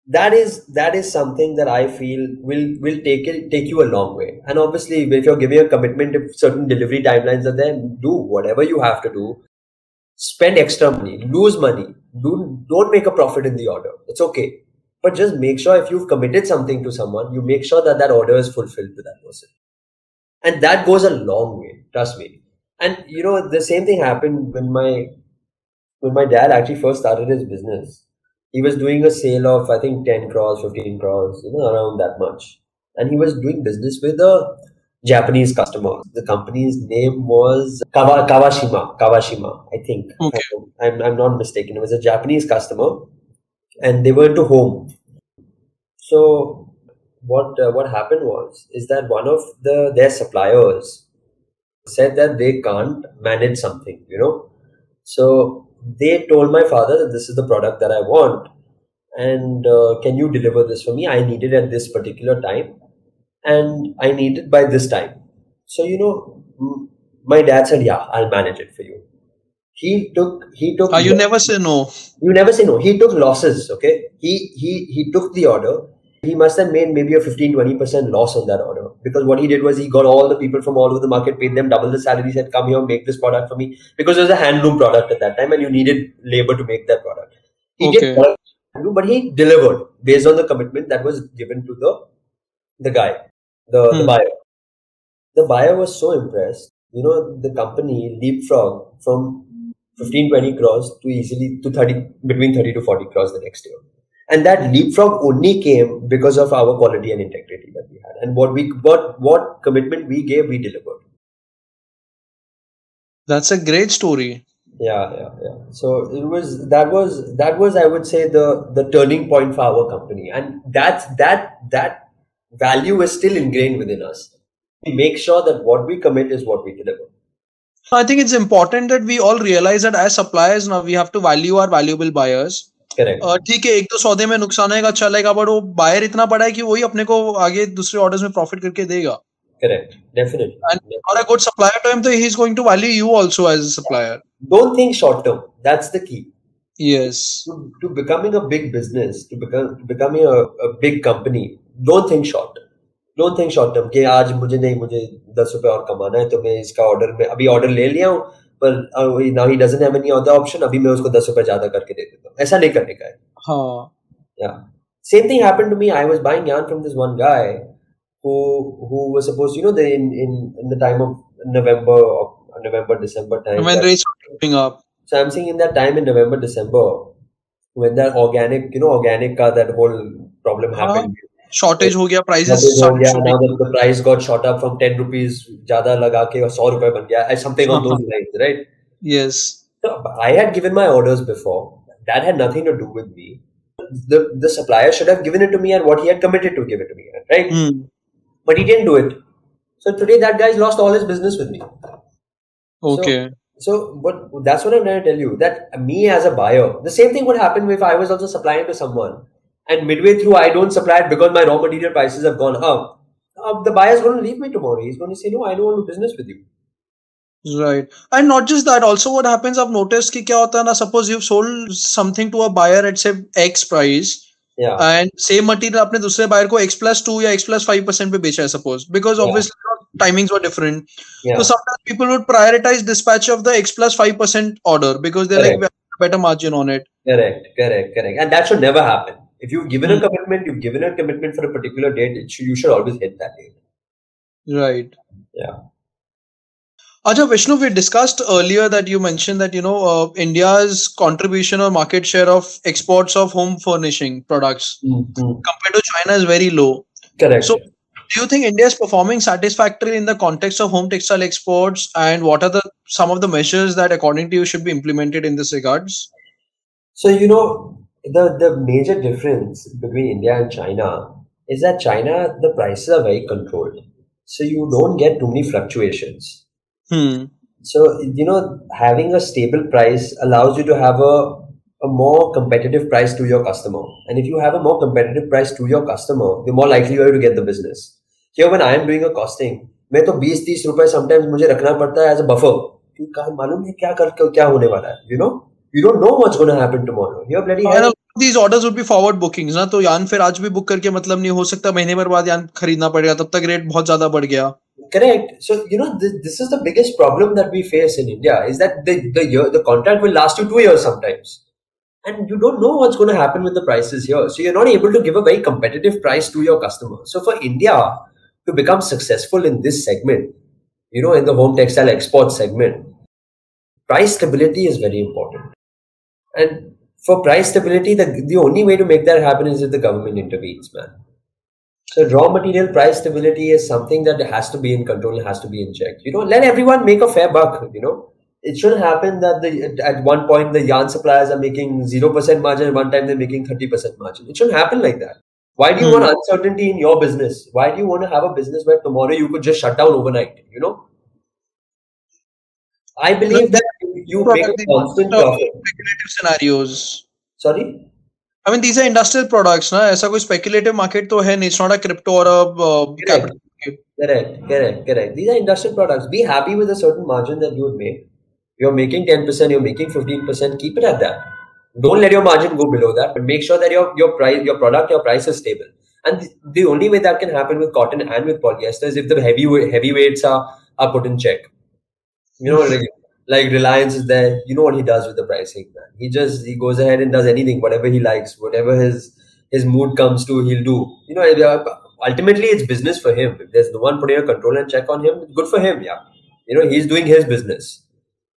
that is that is something that i feel will will take it take you a long way. And obviously if you're giving a commitment if certain delivery timelines are there do whatever you have to do. Spend extra money lose money. Do don't make a profit in the order. It's okay. But just make sure if you've committed something to someone you make sure that that order is fulfilled to that person. And that goes a long way trust me. And you know the same thing happened when my when my dad actually first started his business, he was doing a sale of I think 10 crores, 15 crores, you know, around that much. And he was doing business with a Japanese customer. The company's name was Kawa, Kawashima. Kawashima, I think. Okay. I'm, I'm not mistaken. It was a Japanese customer, and they were into home. So what uh, what happened was is that one of the their suppliers said that they can't manage something, you know. So they told my father that this is the product that I want and uh, can you deliver this for me? I need it at this particular time and I need it by this time. So, you know, my dad said, yeah, I'll manage it for you. He took, he took, uh, you never say no. You never say no. He took losses. Okay. He, he, he took the order he must have made maybe a 15 20% loss on that order. Because what he did was he got all the people from all over the market paid them double the salary said come here make this product for me. Because it was a handloom product at that time and you needed labor to make that product. He okay. did but he delivered based on the commitment that was given to the the guy the, hmm. the buyer. The buyer was so impressed you know the company leapfrog from 15 20 crores to easily to 30 between 30 to 40 crores the next year and that leapfrog only came because of our quality and integrity that we had. And what we what what commitment we gave we delivered. That's a great story. Yeah yeah yeah. So it was that was that was i would say the the turning point for our company. And that's that that value is still ingrained within us. We make sure that what we commit is what we deliver. I think it's important that we all realize that as suppliers now we have to value our valuable buyers. ठीक है एक तो सौदे में नुकसान आएगा अच्छा लगेगा बट वो बायर इतना बड़ा है कि वही अपने को आगे दूसरे ऑर्डर्स में प्रॉफिट करके देगा। तो आज मुझे नहीं मुझे दस रुपए और कमाना है तो मैं इसका ऑर्डर अभी ऑर्डर ले लिया हूँ पर now he doesn't have any other option अभी मैं उसको दस रुपए ज़्यादा करके दे देता हूँ ऐसा नहीं करने का है हाँ Yeah. Same thing happened to me. I was buying yarn from this one guy who who was supposed, you know, the, in, in in the time of November or November December time. when that- rates are going up so I'm saying in that time in November December when that organic, you know, organic का that whole problem हाँ, happened. shortage हो गया prices Shortage हो started गया, shooting. now that the price got shot up from 10 rupees ज्यादा लगा के और 100 रुपए बन गया and something on those lines, right? yes So I had given my orders before. That had nothing to do with me. The the supplier should have given it to me at what he had committed to give it to me at, right? hmm. But he didn't do it. So today that guy's lost all his business with me. okay So what that's what I'm trying to tell you. That me as a buyer, the same thing would happen if I was also supplying to someone, and midway through I don't supply it because my raw material prices have gone up. Uh, the buyer's going to leave me tomorrow. He's going to say, "No, I don't want to do business with you." right and not just that also what happens i've noticed कि क्या होता है ना suppose you've sold something to a buyer at say x price Yeah, and same material आपने दूसरे buyer को x plus to या x plus five percent पे बेचा है suppose because Yeah. obviously timings were different yeah, So sometimes people would prioritize dispatch of the X plus five percent order because they're like Correct. "We have a better margin on it. correct, correct, correct. And that should never happen. If you've given a commitment, you've given a commitment for a particular date. Should, you should always hit that date. Right. Yeah, Acha Vishnu, we discussed earlier that you mentioned that you know uh, India's contribution or market share of exports of home furnishing products compared to China is very low. correct. So, do you think India is performing satisfactorily in the context of home textile exports? And what are the some of the measures that, according to you, should be implemented in this regards? So you know the the major difference between India and China is that China the prices are very controlled, so you don't get too many fluctuations. Hmm. So you know having a stable price allows you to have a a more competitive price to your customer, and if you have a more competitive price to your customer, the more likely you are to get the business. Here, when I am doing a costing, मैं तो 20-30 रुपए sometimes मुझे रखना पड़ता है as a buffer. क्योंकि कहाँ मालूम है क्या कर क्या होने वाला है, you know? You don't know what's going to happen tomorrow. You're bloody And hell. a lot of these orders would be forward bookings ना तो यान फिर आज भी बुक करके मतलब नहीं हो सकता महीने भर बाद यान खरीदना पड़ेगा तब तक रेट बहुत ज्यादा बढ़ गया Correct. So you know this, this is the biggest problem that we face in India is that the the year, the contract will last you two years sometimes, and you don't know what's going to happen with the prices here. So you're not able to give a very competitive price to your customer. So for India to become successful in this segment, you know, in the home textile export segment, price stability is very important. And for price stability, the the only way to make that happen is if the government intervenes, man. So raw material price stability is something that has to be in control, has to be in check. You know, let everyone make a fair buck. You know, it shouldn't happen that the at one point the yarn suppliers are making zero percent margin, one time they're making thirty percent margin. It shouldn't happen like that. Why do you Hmm. want uncertainty in your business? Why do you want to have a business where tomorrow you could just shut down overnight? You know, I believe that you make a constant profit. speculative scenarios Sorry. I mean these are industrial products ना ऐसा कोई speculative market तो है नहीं it's not a crypto or a uh, capital market. Correct, correct, correct. These are industrial products. Be happy with a certain margin that you would make. You're making 10%, you're making 15%, keep it at that. Don't let your margin go below that, but make sure that your, your price, your product, your price is stable. And the, the only way that can happen with cotton and with polyester is if the heavy heavyweights are, are put in check. You know, like, like Reliance is there. You know what he does with the pricing, man. He just he goes ahead and does anything, whatever he likes, whatever his his mood comes to, he'll do. You know, uh, ultimately it's business for him. If there's no one putting a control and check on him, good for him. Yeah, you know, he's doing his business.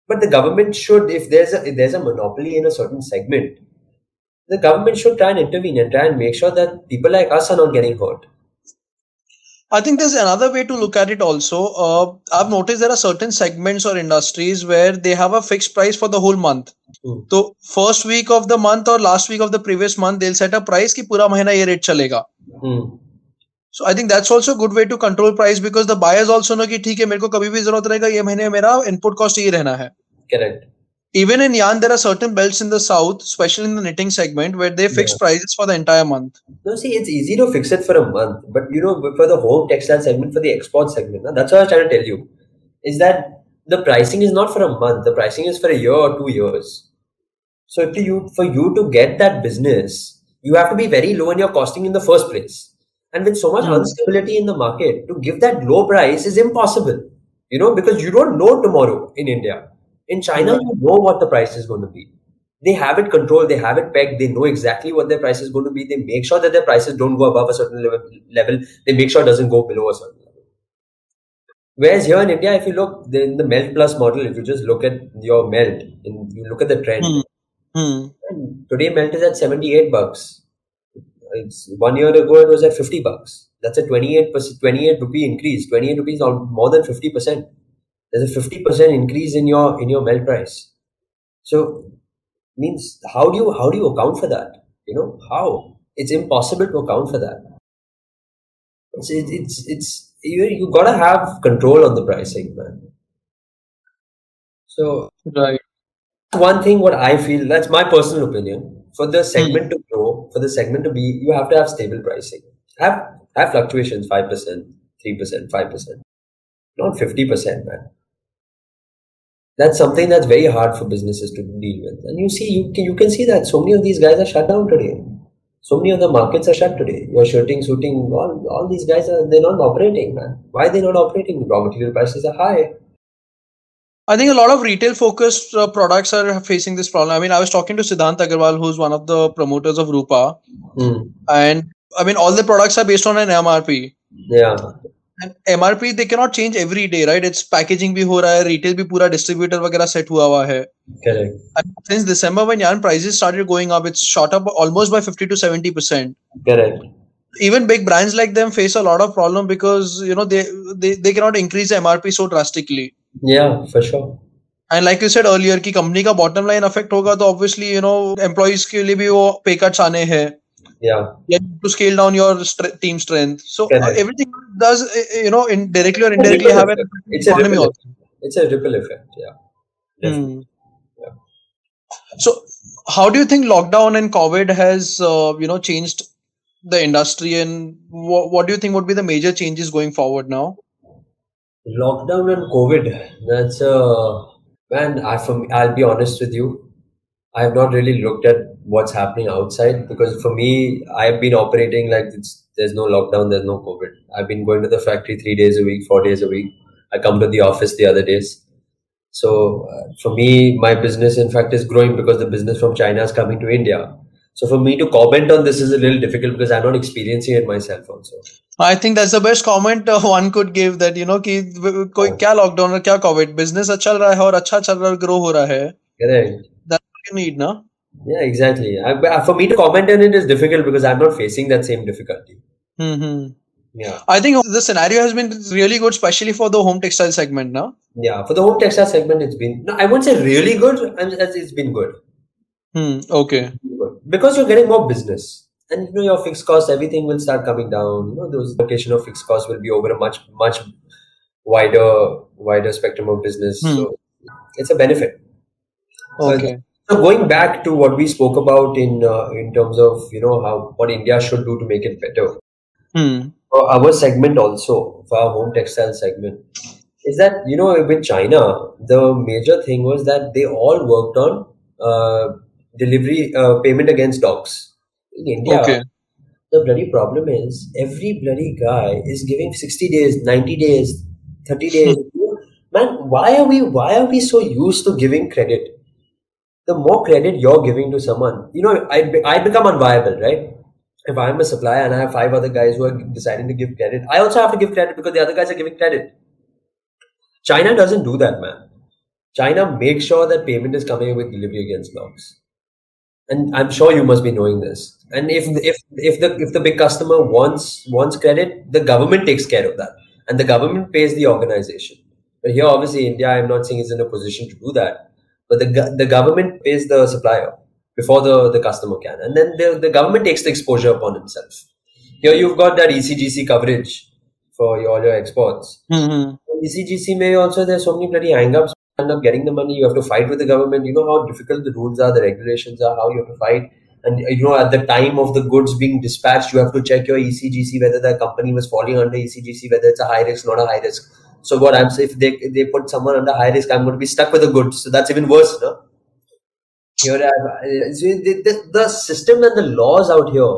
But the government should, if there's a if there's a monopoly in a certain segment, the government should try and intervene and try and make sure that people like us are not getting hurt. I think there's another way to look at it also. Uh, I've noticed there are certain segments or industries where they have a fixed price for the whole month. Hmm. So first week of the month or last week of the previous month, they'll set a price कि पूरा महीना ये rate चलेगा. Hmm. So I think that's also a good way to control price because the buyers also know कि ठीक है मेरे को कभी भी जरूरत रहेगा ये महीने मेरा input cost ये रहना है. Correct. Even in yarn, there are certain belts in the south, especially in the knitting segment, where they fix Yeah. prices for the entire month. No, see, it's easy to fix it for a month, but you know, for the home textile segment, for the export segment, that's what I was trying to tell you, is that the pricing is not for a month. The pricing is for a year or two years. So, if you for you to get that business, you have to be very low in your costing in the first place. And with so much Hmm. instability in the market, to give that low price is impossible. You know, because you don't know tomorrow in India. In China, you know what the price is going to be. They have it controlled, they have it pegged, they know exactly what their price is going to be. They make sure that their prices don't go above a certain level, level. they make sure it doesn't go below a certain level. Whereas here in India, if you look in the Melt Plus model, if you just look at your melt and you look at the trend. Hmm. today melt is at 78 bucks. It's one year ago it was at 50 bucks. That's a 28 28 rupee increase. 28 rupees or more than 50 percent. There's a 50 percent increase in your in your melt price. So means how do you how do you account for that? You know how it's impossible to account for that. It's it's it's, it's you you gotta have control on the pricing, man. So Right. one thing what I feel that's my personal opinion for the hmm. segment to grow, for the segment to be, you have to have stable pricing. Have have fluctuations five percent, three percent, five percent, not fifty percent, man. That's something that's very hard for businesses to deal with. And you see, you can you can see that so many of these guys are shut down today. So many of the markets are shut today. Your shirting, suiting, all, all these guys are they're not operating, man. Why are they not operating? Raw material prices are high. I think a lot of retail focused uh, products are facing this problem. I mean, I was talking to Siddhant Agarwal, who's one of the promoters of Rupa, Hmm. and I mean, all the products are based on an MRP. Yeah. MRP they can not change every day right it's packaging भी हो रहा है retail भी पूरा distributor वगैरह set हुआ हुआ है। Correct since December when yarn prices started going up it's shot up almost by 50 to 70% correct even big brands like them face a lot of problem because you know they they they can not increase MRP so drastically या for sure and like you said earlier की company का bottom line affect होगा तो obviously you know employees के लिए भी वो पे कट्स आने हैं। yeah. To scale down your st- team strength. So uh, everything does uh, uh, you know in directly or indirectly have an it's economy a also. it's a ripple effect yeah. Hmm. Yeah. So how do you think lockdown and covid has uh, you know changed the industry and what do you think would be the major changes going forward now? Lockdown and covid that's a uh, man i i'll be honest with you. I have not really looked at what's happening outside because for me, I've been operating like it's, there's no lockdown, there's no COVID. I've been going to the factory three days a week, four days a week. I come to the office the other days. So uh, for me, my business, in fact, is growing because the business from China is coming to India. So for me to comment on this is a little difficult because I'm not experiencing it myself also. I think that's the best comment uh, one could give that you know कि व- कोई क्या lockdown और क्या Covid business अच्छा चल रहा है और अच्छा चल रहा है ग्रो हो रहा है Correct. that's what you need ना yeah, exactly. I, for me to comment on it is difficult because I'm not facing that same difficulty. hmm Yeah. I think the scenario has been really good, especially for the home textile segment now. Yeah. For the home textile segment, it's been, no, I won't say really good. It's it's been good. Hmm. Okay. Good. Because you're getting more business. And you know, your fixed costs, everything will start coming down. You know, those location of fixed costs will be over a much, much wider, wider spectrum of business. Hmm. So it's a benefit. Okay. So going back to what we spoke about in uh, in terms of you know how what India should do to make it better. Hmm. for our segment also for our home textile segment is that you know with china the major thing was that they all worked on uh, delivery uh, payment against docs in india Okay. the bloody problem is every bloody guy is giving 60 days 90 days 30 days man why are we why are we so used to giving credit the more credit you're giving to someone you know i i become unviable right if I'm a supplier and I have five other guys who are deciding to give credit, I also have to give credit because the other guys are giving credit. China doesn't do that, man. China makes sure that payment is coming with delivery against docs. And I'm sure you must be knowing this. And if if if the if the big customer wants wants credit, the government takes care of that. And the government pays the organization. But here obviously India, I'm not saying is in a position to do that. But the the government pays the supplier before the, the customer can. And then the, the government takes the exposure upon himself. here you've got that ECGC coverage for your, all your exports. Mm-hmm. ECGC may also there's so many bloody hang-ups. You End up getting the money. You have to fight with the government. You know how difficult the rules are, the regulations are, how you have to fight. And you know, at the time of the goods being dispatched, you have to check your ECGC whether the company was falling under ECGC, whether it's a high risk, not a high risk. So what I'm saying, if they if they put someone under high risk, I'm going to be stuck with the goods. So that's even worse, no? Here, the, the, the system and the laws out here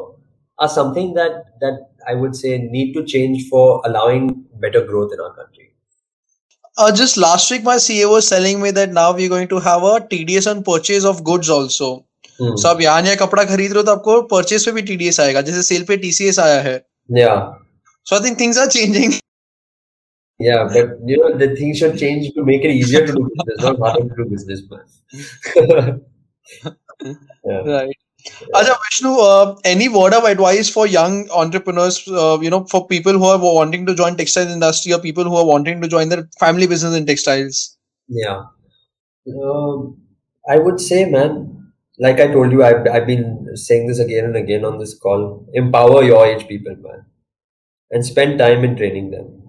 are something that that I would say need to change for allowing better growth in our country. Uh, just last week, my CEO was telling me that now we're going to have a TDS on purchase of goods also. Hmm. So आप यहाँ यहाँ कपड़ा खरीद रहे हो तो आपको purchase पे भी टीडीएस आएगा जैसे सेल पे टीसीएस आया है Yeah, so I think things are changing yeah, but you know the things should change to make it easier to do business, not harder to do business, man. yeah. Right. Acha Vishnu, uh, any word of advice for young entrepreneurs, uh, you know, for people who are wanting to join textile industry or people who are wanting to join their family business in textiles? Yeah. Um, I would say, man, like I told you, I've, I've been saying this again and again on this call empower your age people, man, and spend time in training them.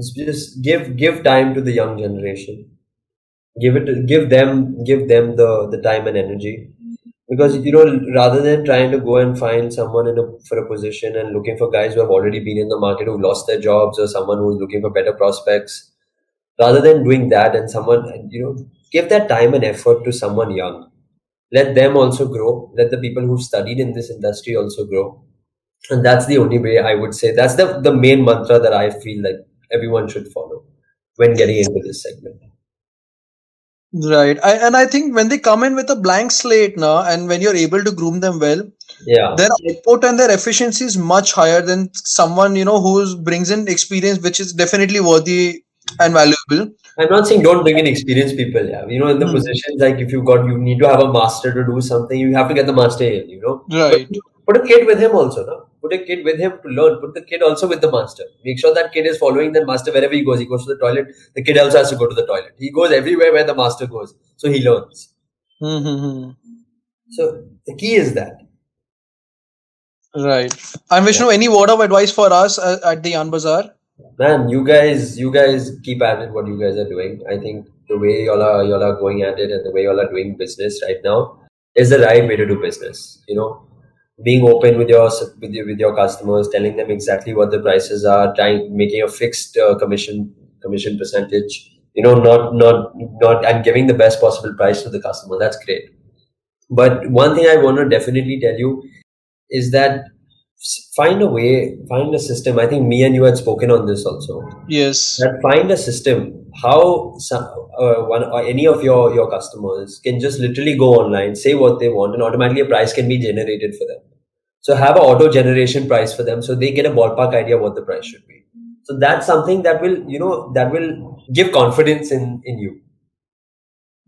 Just- give give time to the young generation. Give it, give them, give them the the time and energy, because you know, rather than trying to go and find someone in a for a position and looking for guys who have already been in the market who lost their jobs or someone who's looking for better prospects, rather than doing that and someone you know give that time and effort to someone young. Let them also grow. Let the people who've studied in this industry also grow. And that's the only way i would say that's the the main mantra that i feel like everyone should follow when getting into this segment Right. I, and I think when they come in with a blank slate now, and when you're able to groom them well, yeah their output and their efficiency is much higher than someone you know who brings in experience, which is definitely worthy and valuable. i'm not saying don't bring in experienced people yeah you know in the Hmm. positions like if you got you need to have a master to do something you have to get the master in you know Right. Put a kid with him also no? Put a kid with him to learn. Put the kid also with the master. Make sure that kid is following that master wherever he goes. He goes to the toilet. The kid also has to go to the toilet. He goes everywhere where the master goes. So he learns. Mm-hmm. so the key is that. Right. And Vishnu, any word of advice for us uh, at the Yarn Bazaar? man you guys you guys keep at it what you guys are doing. I think the way y'all are y'all are going at it and the way y'all are doing business right now is the right way to do business you know being open with your with your, with your customers telling them exactly what the prices are trying making a fixed uh, commission commission percentage you know not not not and giving the best possible price to the customer. That's great. But one thing i want to definitely tell you is that find a way find a system. I think me and you had spoken on this also. Yes. that find a system. How some, uh, one or any of your your customers can just literally go online say what they want and automatically a price can be generated for them. So have an auto generation price for them so they get a ballpark idea what the price should be. So that's something that will you know that will give confidence in in you.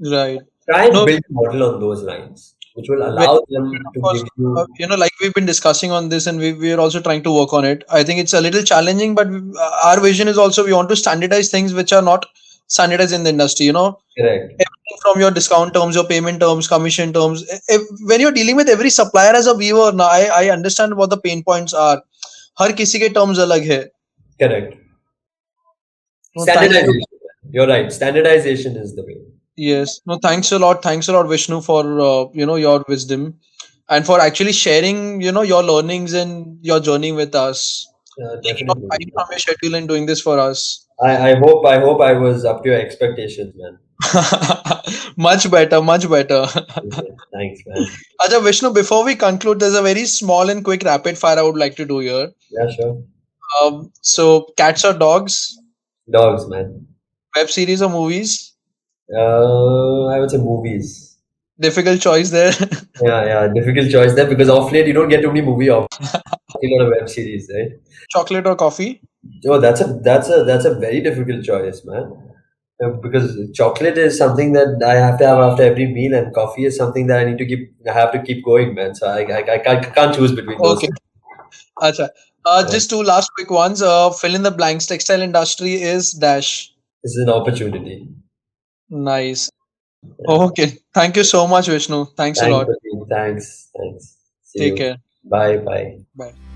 Right. try and No. build a model on those lines which will allow them to course, give you Uh, you know, like we've been discussing on this, and we we are also trying to work on it. I think it's a little challenging, but we- uh, our vision is also we want to standardize things which are not standardized in the industry. You know, correct everything from your discount terms, your payment terms, commission terms. If, when you're dealing with every supplier as a viewer, now I I understand what the pain points are. हर किसी के terms अलग है. correct No, thank you. standardization you're right standardization is the way Yes. No, thanks a lot. Thanks a lot, Vishnu, for uh, you know your wisdom and for actually sharing you know your learnings and your journey with us. uh, Taking time from your schedule and doing this for us. I, I hope I hope I was up to your expectations, man. much better, much better. Thanks, man. Acha, Vishnu, before we conclude, there's a very small and quick rapid fire I would like to do here. Yeah, sure. Um, so, cats or dogs, Dogs, man. web series or movies? Uh, I would say movies. Difficult choice there. Yeah, yeah. Difficult choice there because off late you don't get too many movie options. You got a web series, right? Chocolate or coffee? Oh, that's a that's a that's a very difficult choice, man. Uh, Because chocolate is something that I have to have after every meal, and coffee is something that I need to keep. I have to keep going, man. So I I, I can't, can't choose between those. Okay. Acha. Uh, just two last quick ones. Uh, fill in the blanks. Textile industry is dash. This is an opportunity. Nice. Okay. Thank you so much, Vishnu. Thanks a lot. Pradeep. thanks, thanks. See Take you. care. Bye, bye. Bye.